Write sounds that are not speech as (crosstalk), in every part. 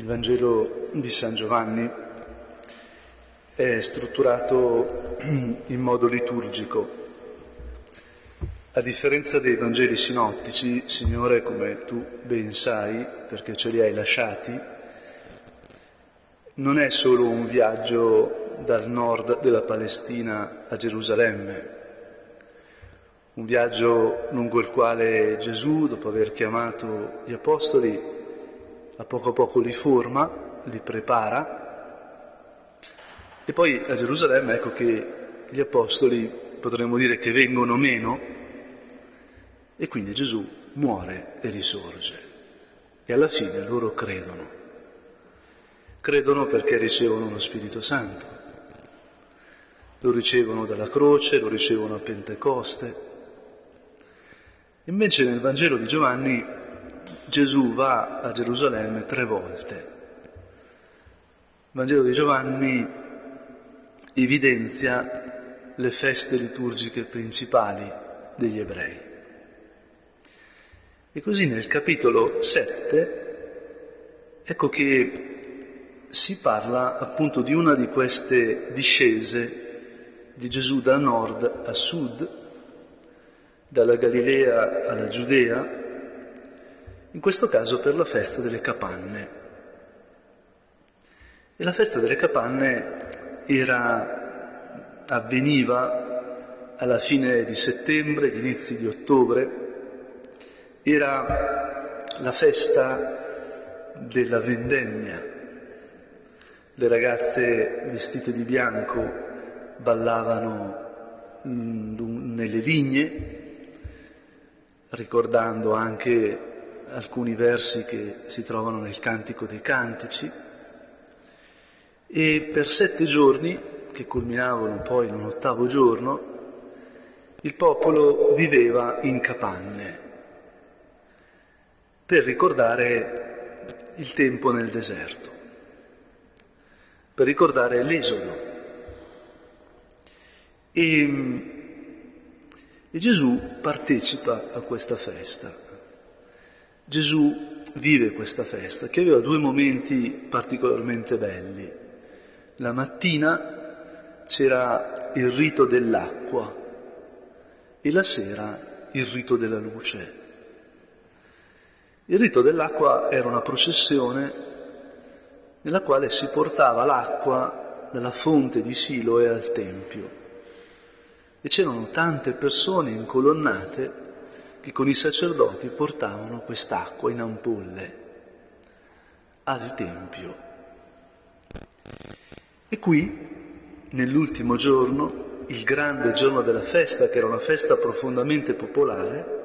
Il Vangelo di San Giovanni è strutturato (clears throat) in modo liturgico. A differenza dei Vangeli sinottici, Signore, come tu ben sai, perché ce li hai lasciati, non è solo un viaggio dal nord della Palestina a Gerusalemme, un viaggio lungo il quale Gesù, dopo aver chiamato gli apostoli, a poco a poco li forma, li prepara e poi a Gerusalemme ecco che gli apostoli potremmo dire che vengono meno e quindi Gesù muore e risorge e alla fine loro credono. Credono perché ricevono lo Spirito Santo, lo ricevono dalla croce, lo ricevono a Pentecoste. Invece nel Vangelo di Giovanni Gesù va a Gerusalemme tre volte. Il Vangelo di Giovanni evidenzia le feste liturgiche principali degli ebrei. E così nel capitolo 7 ecco che si parla appunto di una di queste discese di Gesù da nord a sud, dalla Galilea alla Giudea, in questo caso per la festa delle capanne. E la festa delle capanne era, avveniva alla fine di settembre, agli inizi di ottobre, era la festa della vendemmia. Le ragazze vestite di bianco ballavano mm, nelle vigne, ricordando anche alcuni versi che si trovano nel Cantico dei Cantici e per sette giorni, che culminavano poi in un ottavo giorno, il popolo viveva in capanne per ricordare il tempo nel deserto, per ricordare l'esodo. E, e Gesù partecipa a questa festa. Gesù vive questa festa che aveva due momenti particolarmente belli. La mattina c'era il rito dell'acqua e la sera il rito della luce. Il rito dell'acqua era una processione nella quale si portava l'acqua dalla fonte di Siloe al Tempio e c'erano tante persone incolonnate che con i sacerdoti portavano quest'acqua in ampolle al Tempio. E qui, nell'ultimo giorno, il grande giorno della festa, che era una festa profondamente popolare,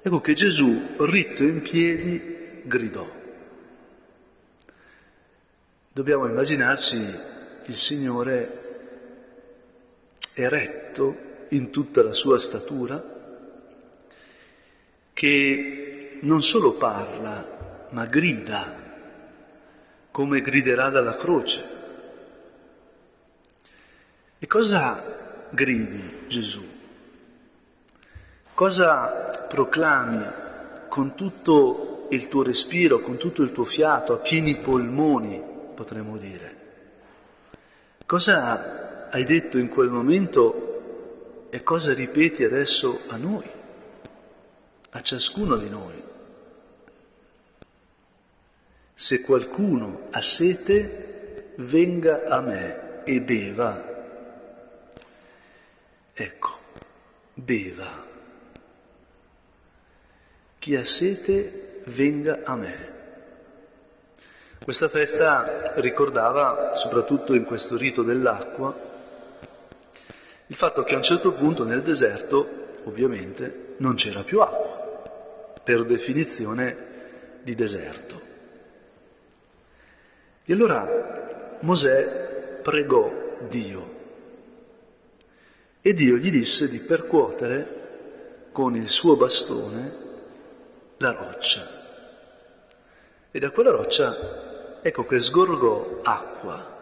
ecco che Gesù, ritto in piedi, gridò. Dobbiamo immaginarci il Signore eretto in tutta la sua statura, che non solo parla, ma grida, come griderà dalla croce. E cosa gridi Gesù? Cosa proclami con tutto il tuo respiro, con tutto il tuo fiato, a pieni polmoni, potremmo dire? Cosa hai detto in quel momento e cosa ripeti adesso a noi? A ciascuno di noi. Se qualcuno ha sete, venga a me e beva. Ecco, beva. Chi ha sete, venga a me. Questa festa ricordava, soprattutto in questo rito dell'acqua, il fatto che a un certo punto nel deserto, ovviamente, non c'era più acqua per definizione di deserto. E allora Mosè pregò Dio e Dio gli disse di percuotere con il suo bastone la roccia. E da quella roccia ecco che sgorgò acqua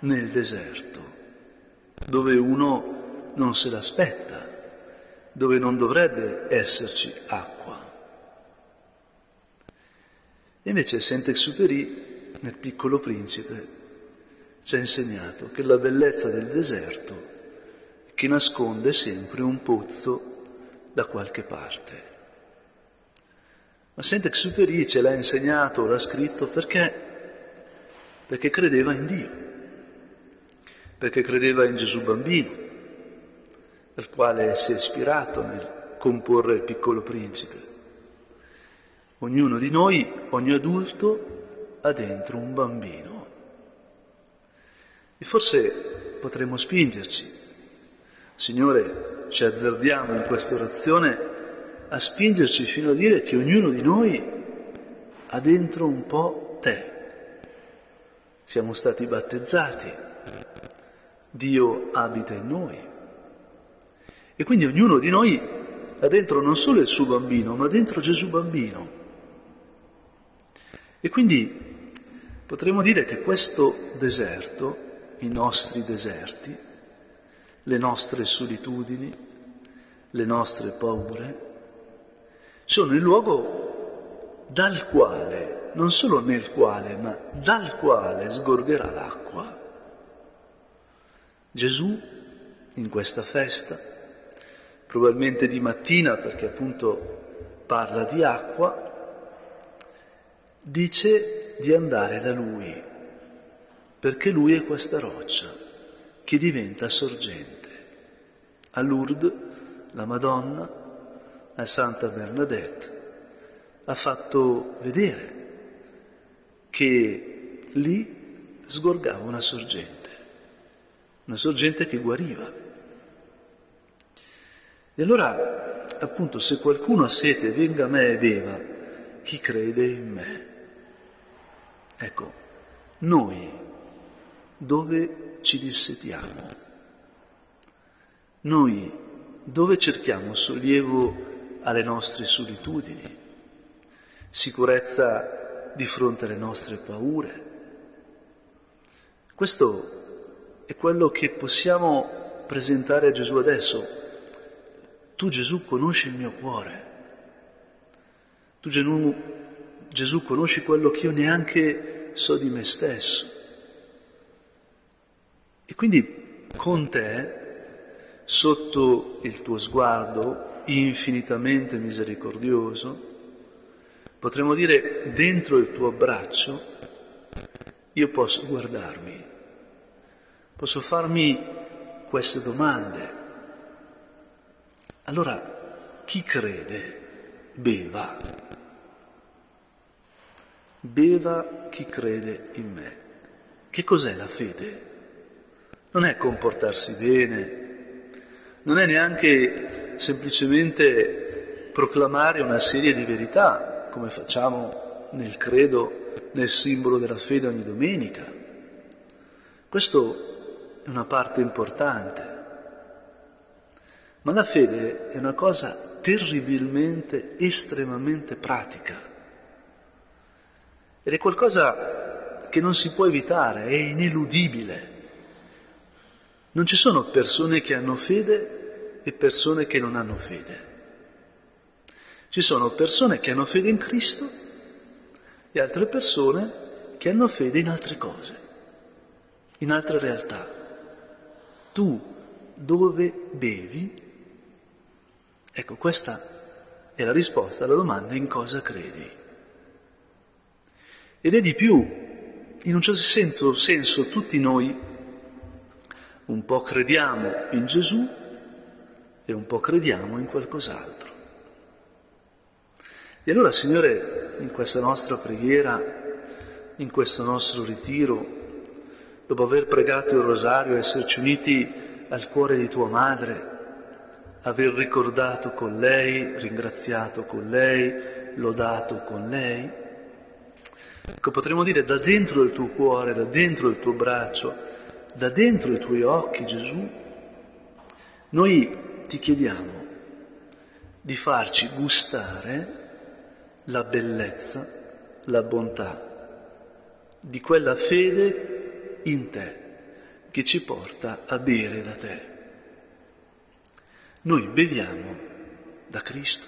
nel deserto, dove uno non se l'aspetta dove non dovrebbe esserci acqua. E invece Saint-Exupéry, nel piccolo principe, ci ha insegnato che la bellezza del deserto è che nasconde sempre un pozzo da qualche parte. Ma Saint-Exupéry ce l'ha insegnato, l'ha scritto perché? Perché credeva in Dio, perché credeva in Gesù bambino, al quale si è ispirato nel comporre il piccolo principe. Ognuno di noi, ogni adulto, ha dentro un bambino. E forse potremmo spingerci. Signore, ci azzardiamo in questa orazione a spingerci fino a dire che ognuno di noi ha dentro un po' te. Siamo stati battezzati, Dio abita in noi. E quindi ognuno di noi ha dentro non solo il suo bambino, ma dentro Gesù bambino. E quindi potremmo dire che questo deserto, i nostri deserti, le nostre solitudini, le nostre paure, sono il luogo dal quale, non solo nel quale, ma dal quale sgorgerà l'acqua. Gesù in questa festa, probabilmente di mattina perché appunto parla di acqua, dice di andare da lui, perché lui è questa roccia che diventa sorgente. A Lourdes la Madonna, a Santa Bernadette, ha fatto vedere che lì sgorgava una sorgente, una sorgente che guariva. E allora, appunto, se qualcuno ha sete, venga a me e beva, chi crede in me. Ecco, noi dove ci dissetiamo? Noi dove cerchiamo sollievo alle nostre solitudini, sicurezza di fronte alle nostre paure? Questo è quello che possiamo presentare a Gesù adesso. Tu Gesù conosci il mio cuore. Tu Gesù conosci quello che io neanche so di me stesso. E quindi con te, sotto il tuo sguardo infinitamente misericordioso, potremmo dire dentro il tuo abbraccio, io posso guardarmi, posso farmi queste domande. Allora, chi crede, beva beva chi crede in me. Che cos'è la fede? Non è comportarsi bene, non è neanche semplicemente proclamare una serie di verità, come facciamo nel credo, nel simbolo della fede ogni domenica. Questo è una parte importante. Ma la fede è una cosa terribilmente, estremamente pratica. Ed è qualcosa che non si può evitare, è ineludibile. Non ci sono persone che hanno fede e persone che non hanno fede. Ci sono persone che hanno fede in Cristo e altre persone che hanno fede in altre cose, in altre realtà. Tu dove bevi? Ecco, questa è la risposta alla domanda in cosa credi. Ed è di più, in un certo senso tutti noi un po' crediamo in Gesù e un po' crediamo in qualcos'altro. E allora, Signore, in questa nostra preghiera, in questo nostro ritiro, dopo aver pregato il rosario, esserci uniti al cuore di tua madre, aver ricordato con lei, ringraziato con lei, lodato con lei, Ecco, potremmo dire da dentro il tuo cuore, da dentro il tuo braccio, da dentro i tuoi occhi, Gesù, noi ti chiediamo di farci gustare la bellezza, la bontà di quella fede in te che ci porta a bere da te. Noi beviamo da Cristo.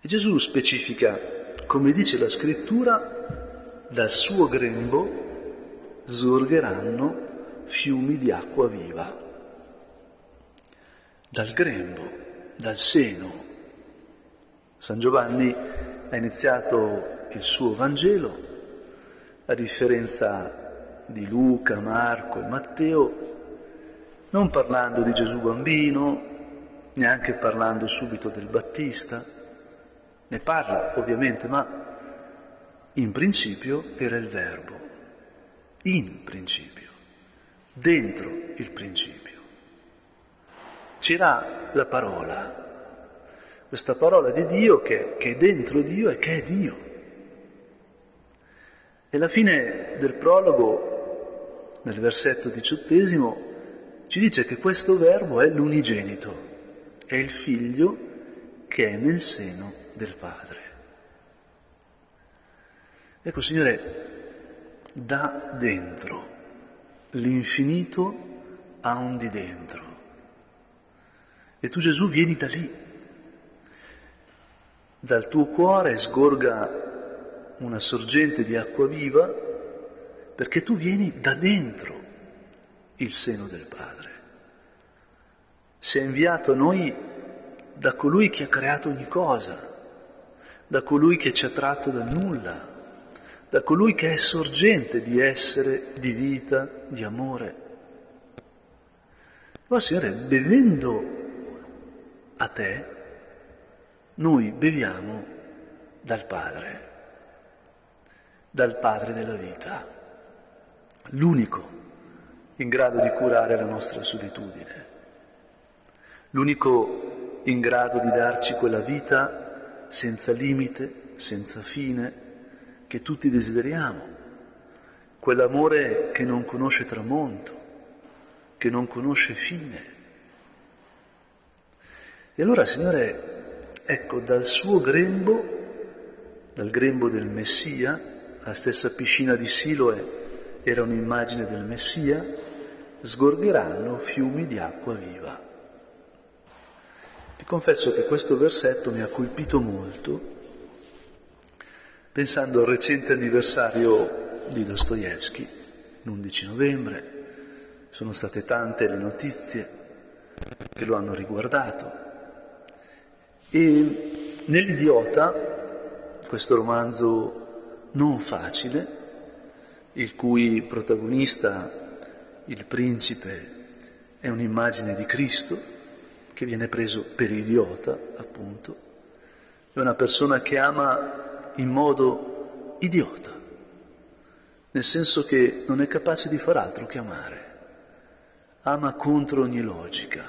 E Gesù specifica, come dice la scrittura, dal suo grembo sorgeranno fiumi di acqua viva. Dal grembo, dal seno. San Giovanni ha iniziato il suo Vangelo, a differenza di Luca, Marco e Matteo, non parlando di Gesù bambino, neanche parlando subito del Battista, ne parla ovviamente, ma in principio era il verbo, in principio, dentro il principio. C'era la parola, questa parola di Dio che, che è dentro Dio e che è Dio. E alla fine del prologo, nel versetto diciottesimo, ci dice che questo verbo è l'unigenito, è il figlio che è nel seno del Padre. Ecco, Signore, da dentro, l'infinito ha un di dentro. E tu Gesù vieni da lì. Dal tuo cuore sgorga una sorgente di acqua viva perché tu vieni da dentro il seno del Padre. Sei inviato a noi da colui che ha creato ogni cosa, da colui che ci ha tratto dal nulla, da colui che è sorgente di essere, di vita, di amore. Ma Signore, bevendo a te, noi beviamo dal Padre, dal Padre della vita, l'unico in grado di curare la nostra solitudine, l'unico in grado di darci quella vita senza limite, senza fine, che tutti desideriamo, quell'amore che non conosce tramonto, che non conosce fine. E allora, Signore, ecco, dal suo grembo, dal grembo del Messia, la stessa piscina di Siloe era un'immagine del Messia, sgorgeranno fiumi di acqua viva. Ti confesso che questo versetto mi ha colpito molto pensando al recente anniversario di Dostoevsky, l'11 novembre. Sono state tante le notizie che lo hanno riguardato. E nell'Idiota, questo romanzo non facile, il cui protagonista il principe è un'immagine di Cristo che viene preso per idiota, appunto, è una persona che ama in modo idiota, nel senso che non è capace di far altro che amare, ama contro ogni logica,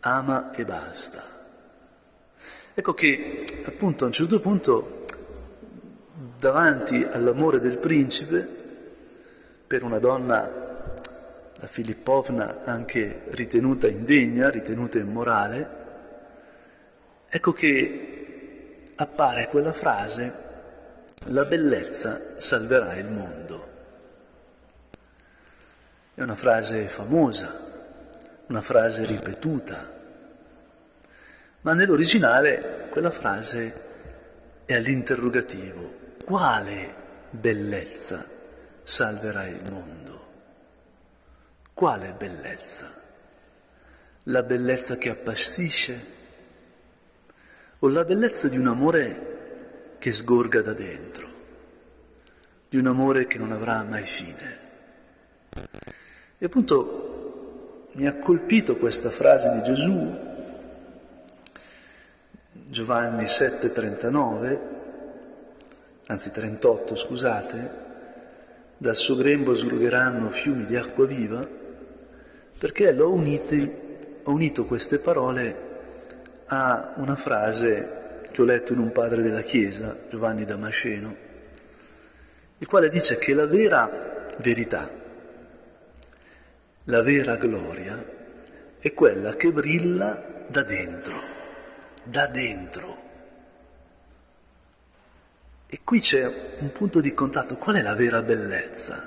ama e basta. Ecco che appunto a un certo punto davanti all'amore del principe per una donna la Filippovna anche ritenuta indegna, ritenuta immorale, ecco che appare quella frase, la bellezza salverà il mondo. È una frase famosa, una frase ripetuta, ma nell'originale quella frase è all'interrogativo. Quale bellezza salverà il mondo? Quale bellezza? La bellezza che appassisce o la bellezza di un amore che sgorga da dentro, di un amore che non avrà mai fine? E appunto mi ha colpito questa frase di Gesù, Giovanni 7,39, anzi 38 scusate, dal suo grembo sgorgeranno fiumi di acqua viva, perché l'ho uniti, ho unito queste parole a una frase che ho letto in un padre della Chiesa, Giovanni Damasceno, il quale dice che la vera verità, la vera gloria è quella che brilla da dentro, da dentro. E qui c'è un punto di contatto. Qual è la vera bellezza?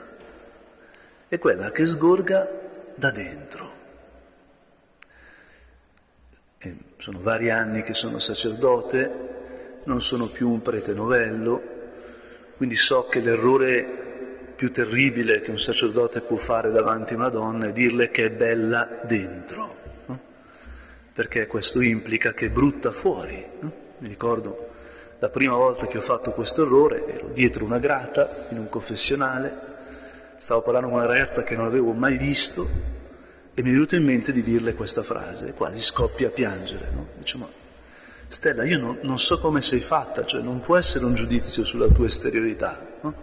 È quella che sgorga da dentro. E sono vari anni che sono sacerdote non sono più un prete novello, quindi so che l'errore più terribile che un sacerdote può fare davanti a una donna è dirle che è bella dentro, no? perché questo implica che è brutta fuori. No? Mi ricordo la prima volta che ho fatto questo errore, ero dietro una grata in un confessionale, stavo parlando con una ragazza che non avevo mai visto e mi è venuto in mente di dirle questa frase, quasi scoppia a piangere. No? Dice, ma Stella, io non, non, so come sei fatta, cioè non può essere un giudizio sulla tua esteriorità. No?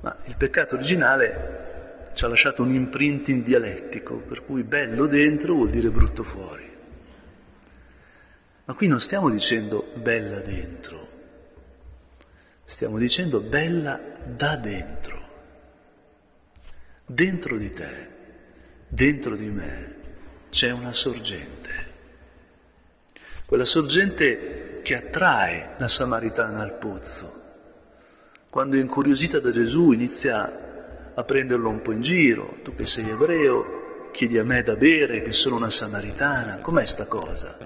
Ma il peccato originale ci ha lasciato un imprinting dialettico, per cui bello dentro vuol dire brutto fuori. Ma qui non stiamo dicendo bella dentro, stiamo dicendo bella da dentro. Dentro di te, dentro di me, c'è una sorgente. Quella sorgente che attrae la Samaritana al pozzo quando incuriosita da Gesù inizia a prenderlo un po' in giro, tu che sei ebreo, chiedi a me da bere che sono una samaritana, com'è sta cosa?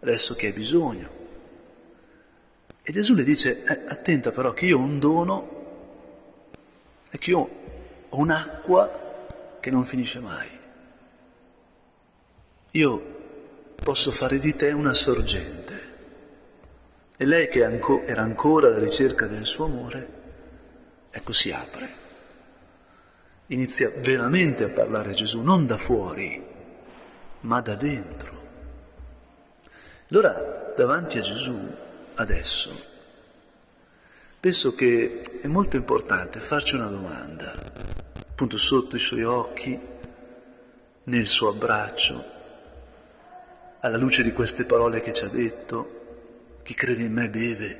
Adesso che hai bisogno. E Gesù le dice, eh, attenta però che io ho un dono e che io un'acqua che non finisce mai. Io posso fare di te una sorgente. E lei che era ancora alla ricerca del suo amore, ecco si apre. Inizia veramente a parlare Gesù, non da fuori, ma da dentro. Allora, davanti a Gesù, adesso, penso che è molto importante farci una domanda, appunto sotto i suoi occhi, nel suo abbraccio, alla luce di queste parole che ci ha detto, chi crede in me beve,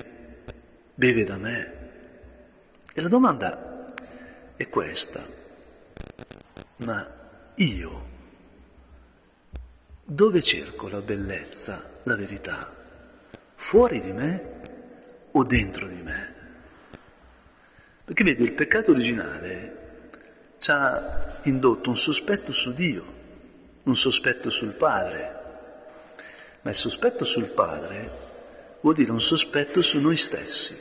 beve da me. E la domanda è questa, ma io dove cerco la bellezza, la verità? Fuori di me o dentro di me? Perché vedi, il peccato originale ci ha indotto un sospetto su Dio, un sospetto sul Padre, ma il sospetto sul Padre vuol dire un sospetto su noi stessi,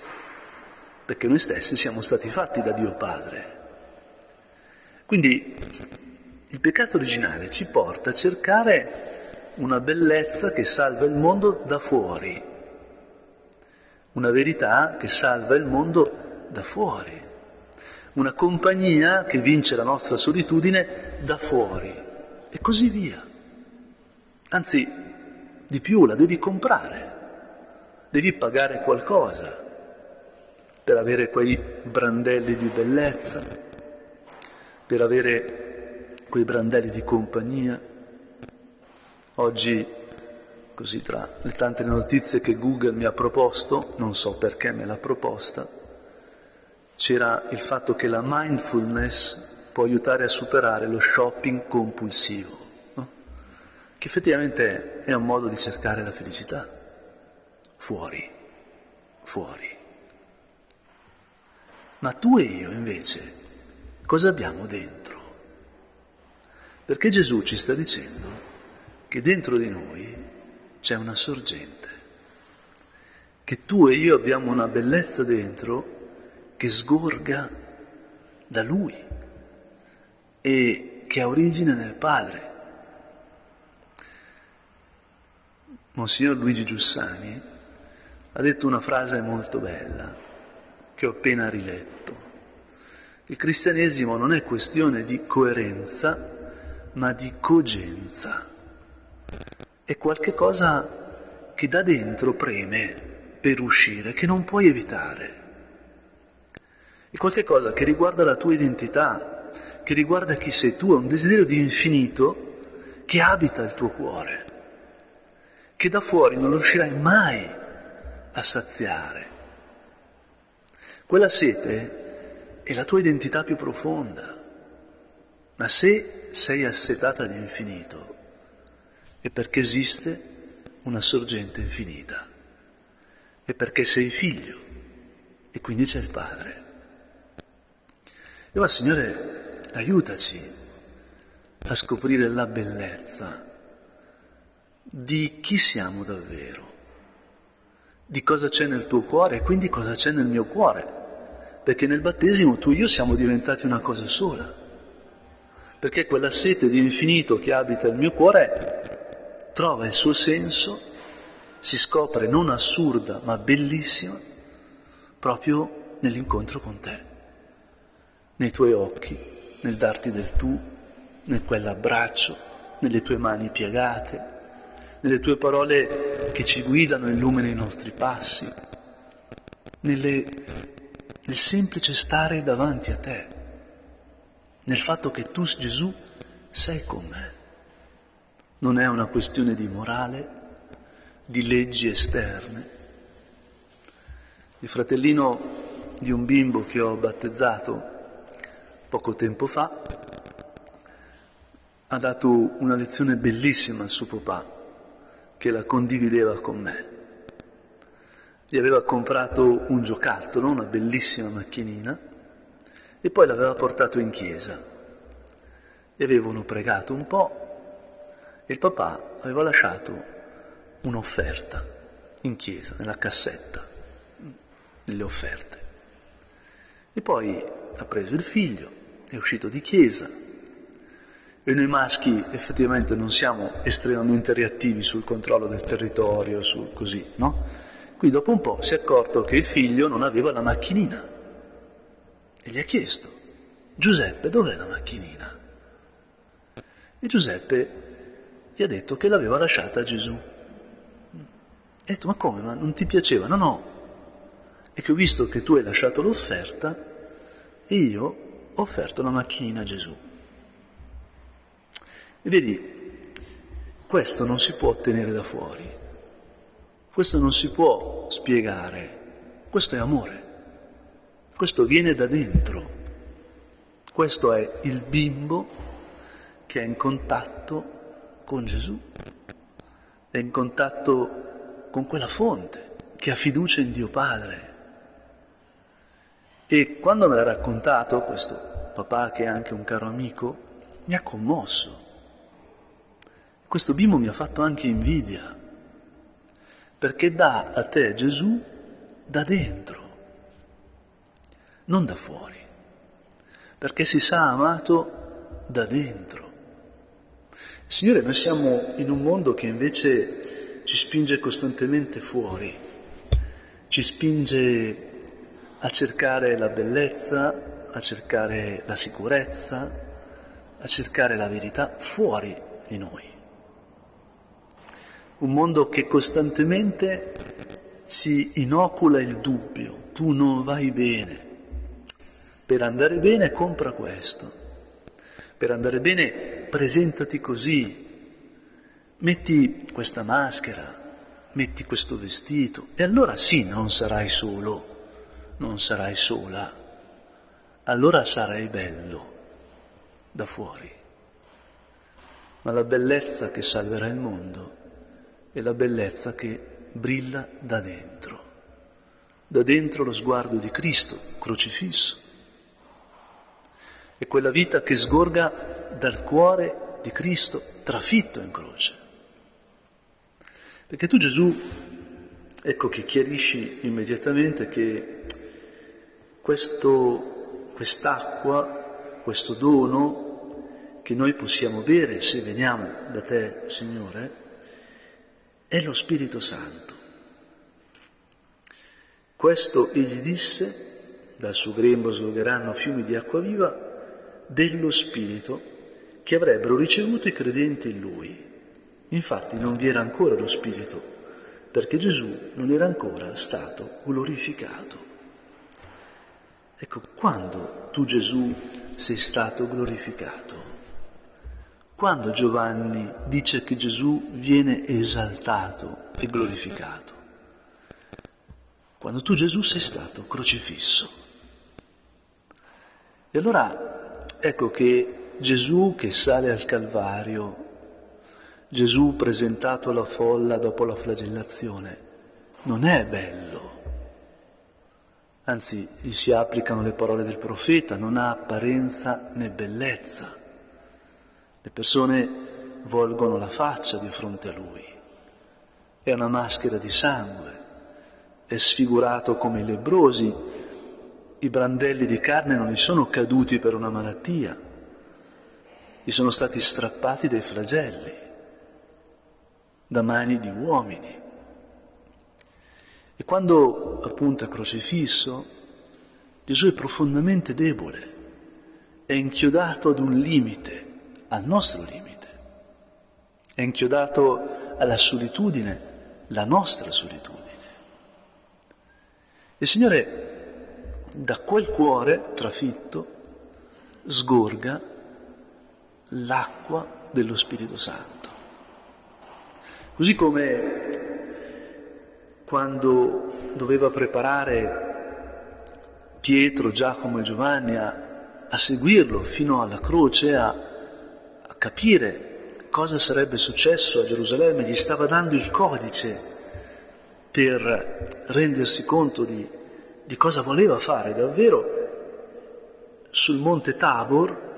perché noi stessi siamo stati fatti da Dio Padre. Quindi il peccato originale ci porta a cercare una bellezza che salva il mondo da fuori, una verità che salva il mondo da fuori, una compagnia che vince la nostra solitudine da fuori e così via. Anzi, di più la devi comprare devi pagare qualcosa per avere quei brandelli di bellezza, per avere quei brandelli di compagnia. Oggi, così tra le tante notizie che Google mi ha proposto, non so perché me l'ha proposta, c'era il fatto che la mindfulness può aiutare a superare lo shopping compulsivo, no? che effettivamente è un modo di cercare la felicità fuori, fuori. Ma tu e io invece cosa abbiamo dentro? Perché Gesù ci sta dicendo che dentro di noi c'è una sorgente, che tu e io abbiamo una bellezza dentro che sgorga da Lui e che ha origine nel Padre. Monsignor Luigi Giussani ha detto una frase molto bella che ho appena riletto. Il cristianesimo non è questione di coerenza, ma di cogenza. È qualche cosa che da dentro preme per uscire, che non puoi evitare. È qualche cosa che riguarda la tua identità, che riguarda chi sei tu, è un desiderio di infinito che abita il tuo cuore, che da fuori non riuscirai mai a saziare. Quella sete è la tua identità più profonda, ma se sei assetata di infinito è perché esiste una sorgente infinita, è perché sei figlio e quindi c'è il Padre. E ora, Signore, aiutaci a scoprire la bellezza di chi siamo davvero di cosa c'è nel tuo cuore e quindi cosa c'è nel mio cuore. Perché nel battesimo tu e io siamo diventati una cosa sola. Perché quella sete di infinito che abita il mio cuore trova il suo senso, si scopre non assurda ma bellissima proprio nell'incontro con te, nei tuoi occhi, nel darti del tu, nel quell'abbraccio, nelle tue mani piegate, nelle tue parole che ci guidano e illuminano i nostri passi, nelle, nel semplice stare davanti a te, nel fatto che tu, Gesù, sei con me. Non è una questione di morale, di leggi esterne. Il fratellino di un bimbo che ho battezzato poco tempo fa ha dato una lezione bellissima al suo papà che la condivideva con me. Gli aveva comprato un giocattolo, una bellissima macchinina, e poi l'aveva portato in chiesa. E avevano pregato un po' e il papà aveva lasciato un'offerta in chiesa, nella cassetta, nelle offerte. E poi ha preso il figlio, è uscito di chiesa, e noi maschi effettivamente non siamo estremamente reattivi sul controllo del territorio, sul così, no? Qui dopo un po' si è accorto che il figlio non aveva la macchinina e gli ha chiesto, Giuseppe, dov'è la macchinina? E Giuseppe gli ha detto che l'aveva lasciata a Gesù. E ha detto, ma come? Ma non ti piaceva? No, no. E che ho visto che tu hai lasciato l'offerta e io offerto la macchinina a Gesù. E vedi, questo non si può ottenere da fuori, questo non si può spiegare, questo è amore, questo viene da dentro, questo è il bimbo che è in contatto con Gesù, è in contatto con quella fonte che ha fiducia in Dio Padre. E quando me l'ha raccontato questo papà che è anche un caro amico, mi ha commosso questo bimbo mi ha fatto anche invidia, perché dà a te Gesù da dentro, non da fuori, perché si sa amato da dentro. Signore, noi siamo in un mondo che invece ci spinge costantemente fuori, ci spinge a cercare la bellezza, a cercare la sicurezza, a cercare la verità fuori di noi. Un mondo che costantemente ci inocula il dubbio, tu non vai bene. Per andare bene compra questo, per andare bene presentati così, metti questa maschera, metti questo vestito e allora sì, non sarai solo, non sarai sola, allora sarai bello da fuori. Ma la bellezza che salverà il mondo e la bellezza che brilla da dentro. Da dentro lo sguardo di Cristo crocifisso. E quella vita che sgorga dal cuore di Cristo trafitto in croce. Perché tu Gesù, ecco che chiarisci immediatamente che questo, quest'acqua, questo dono che noi possiamo bere se veniamo da te, Signore, è lo Spirito Santo. Questo egli disse, dal suo grembo sgorgeranno fiumi di acqua viva, dello Spirito che avrebbero ricevuto i credenti in lui. Infatti non vi era ancora lo Spirito, perché Gesù non era ancora stato glorificato. Ecco, quando tu Gesù sei stato glorificato? Quando Giovanni dice che Gesù viene esaltato e glorificato? Quando tu Gesù sei stato crocifisso. E allora ecco che Gesù che sale al Calvario, Gesù presentato alla folla dopo la flagellazione, non è bello. Anzi, gli si applicano le parole del profeta, non ha apparenza né bellezza. Le persone volgono la faccia di fronte a lui. È una maschera di sangue, è sfigurato come i lebrosi, i brandelli di carne non gli sono caduti per una malattia, gli sono stati strappati dai flagelli, da mani di uomini. E quando appunto è crocifisso, Gesù è profondamente debole, è inchiodato ad un limite, al nostro limite, è inchiodato alla solitudine, la nostra solitudine. Il Signore da quel cuore trafitto sgorga l'acqua dello Spirito Santo. Così come quando doveva preparare Pietro, Giacomo e Giovanni a, a seguirlo fino alla croce, a, a capire cosa sarebbe successo a Gerusalemme, gli stava dando il codice per rendersi conto di, di cosa voleva fare. Davvero, sul monte Tabor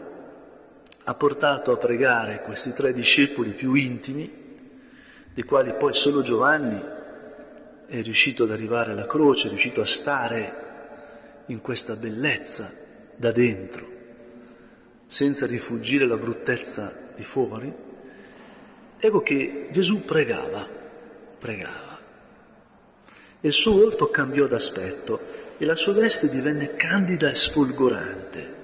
ha portato a pregare questi tre discepoli più intimi, dei quali poi solo Giovanni è riuscito ad arrivare alla croce, è riuscito a stare in questa bellezza da dentro, senza rifugire la bruttezza di fuori. Ecco che Gesù pregava, pregava il suo volto cambiò d'aspetto e la sua veste divenne candida e sfolgorante.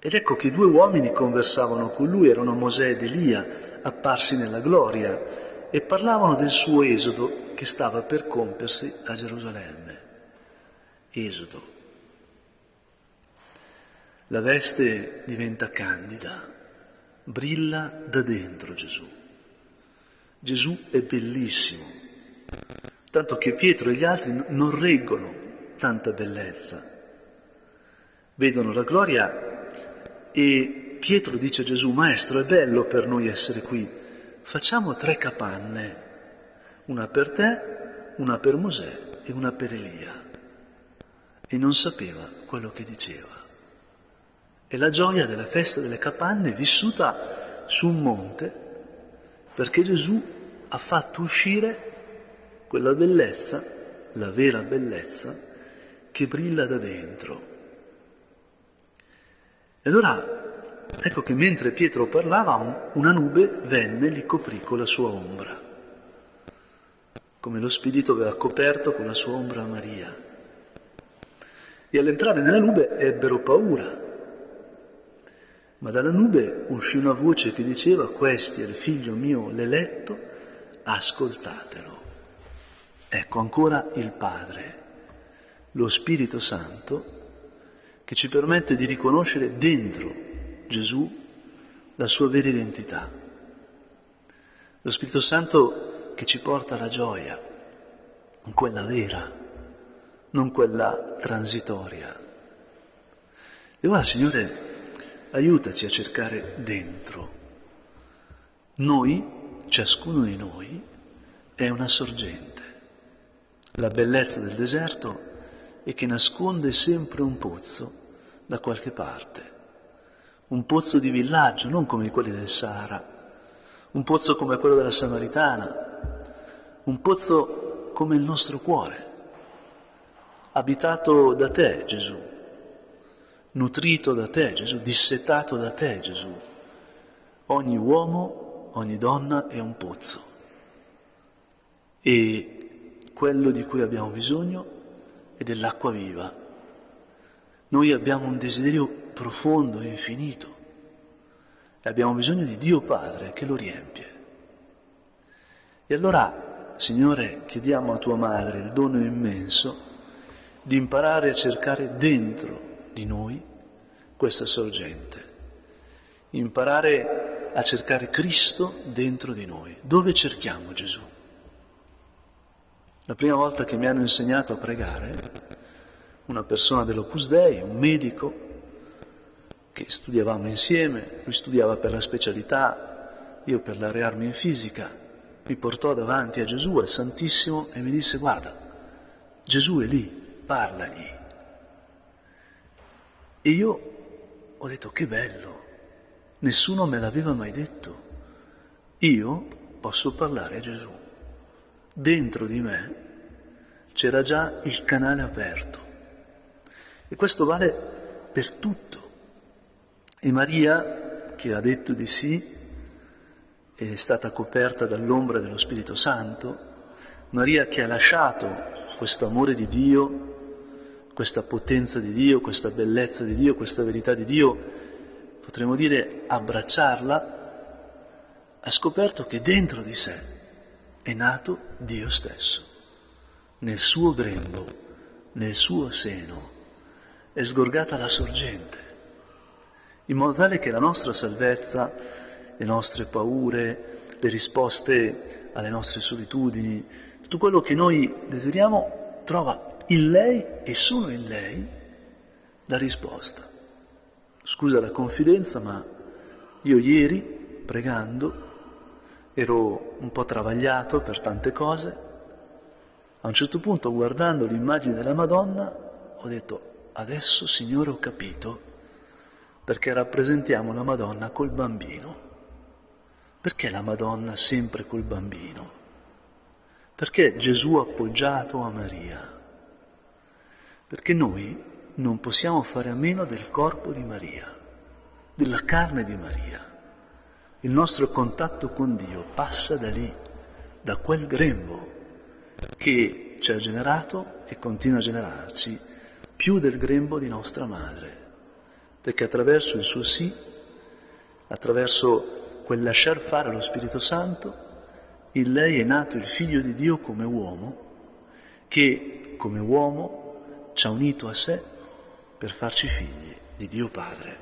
Ed ecco che due uomini conversavano con lui, erano Mosè ed Elia, apparsi nella gloria, e parlavano del suo esodo che stava per compiersi a Gerusalemme. Esodo. La veste diventa candida, brilla da dentro Gesù. Gesù è bellissimo, tanto che Pietro e gli altri non reggono tanta bellezza. Vedono la gloria e Pietro dice a Gesù, Maestro, è bello per noi essere qui, facciamo tre capanne, una per te, una per Mosè e una per Elia. E non sapeva quello che diceva. È la gioia della festa delle capanne vissuta su un monte perché Gesù ha fatto uscire quella bellezza, la vera bellezza, che brilla da dentro. E allora ecco che mentre Pietro parlava una nube venne e gli coprì con la sua ombra, come lo Spirito aveva coperto con la sua ombra Maria. E all'entrare nella nube ebbero paura, ma dalla nube uscì una voce che diceva, questi è il figlio mio l'eletto, ascoltatelo. Ecco ancora il Padre, lo Spirito Santo, che ci permette di riconoscere dentro Gesù la sua vera identità. Lo Spirito Santo che ci porta alla gioia, quella vera, non quella transitoria. E ora, Signore, aiutaci a cercare dentro. Noi, ciascuno di noi, è una sorgente. La bellezza del deserto è che nasconde sempre un pozzo da qualche parte, un pozzo di villaggio, non come quelli del Sahara, un pozzo come quello della Samaritana, un pozzo come il nostro cuore, abitato da te, Gesù, nutrito da te, Gesù, dissetato da te, Gesù. Ogni uomo, ogni donna è un pozzo. E quello di cui abbiamo bisogno è dell'acqua viva. Noi abbiamo un desiderio profondo e infinito e abbiamo bisogno di Dio Padre che lo riempie. E allora, Signore, chiediamo a tua madre il dono immenso di imparare a cercare dentro di noi questa sorgente, imparare a cercare Cristo dentro di noi. Dove cerchiamo Gesù? La prima volta che mi hanno insegnato a pregare, una persona dell'Opus Dei, un medico, che studiavamo insieme, lui studiava per la specialità, io per laurearmi in fisica, mi portò davanti a Gesù, al Santissimo, e mi disse, guarda, Gesù è lì, parlagli. E io ho detto, che bello, nessuno me l'aveva mai detto, io posso parlare a Gesù dentro di me c'era già il canale aperto. E questo vale per tutto. E Maria, che ha detto di sì, è stata coperta dall'ombra dello Spirito Santo, Maria che ha lasciato questo amore di Dio, questa potenza di Dio, questa bellezza di Dio, questa verità di Dio, potremmo dire abbracciarla, ha scoperto che dentro di sé è nato Dio stesso, nel suo grembo, nel suo seno, è sgorgata la sorgente, in modo tale che la nostra salvezza, le nostre paure, le risposte alle nostre solitudini, tutto quello che noi desideriamo trova in lei e solo in lei la risposta. Scusa la confidenza, ma io ieri, pregando, ero un po' travagliato per tante cose. A un certo punto, guardando l'immagine della Madonna, ho detto, adesso Signore ho capito perché rappresentiamo la Madonna col bambino. Perché la Madonna sempre col bambino? Perché Gesù appoggiato a Maria? Perché noi non possiamo fare a meno del corpo di Maria, della carne di Maria. Il nostro contatto con Dio passa da lì, da quel grembo che ci ha generato e continua a generarci più del grembo di nostra madre, perché attraverso il suo sì, attraverso quel lasciar fare allo Spirito Santo, in lei è nato il figlio di Dio come uomo, che come uomo ci ha unito a sé per farci figli di Dio Padre.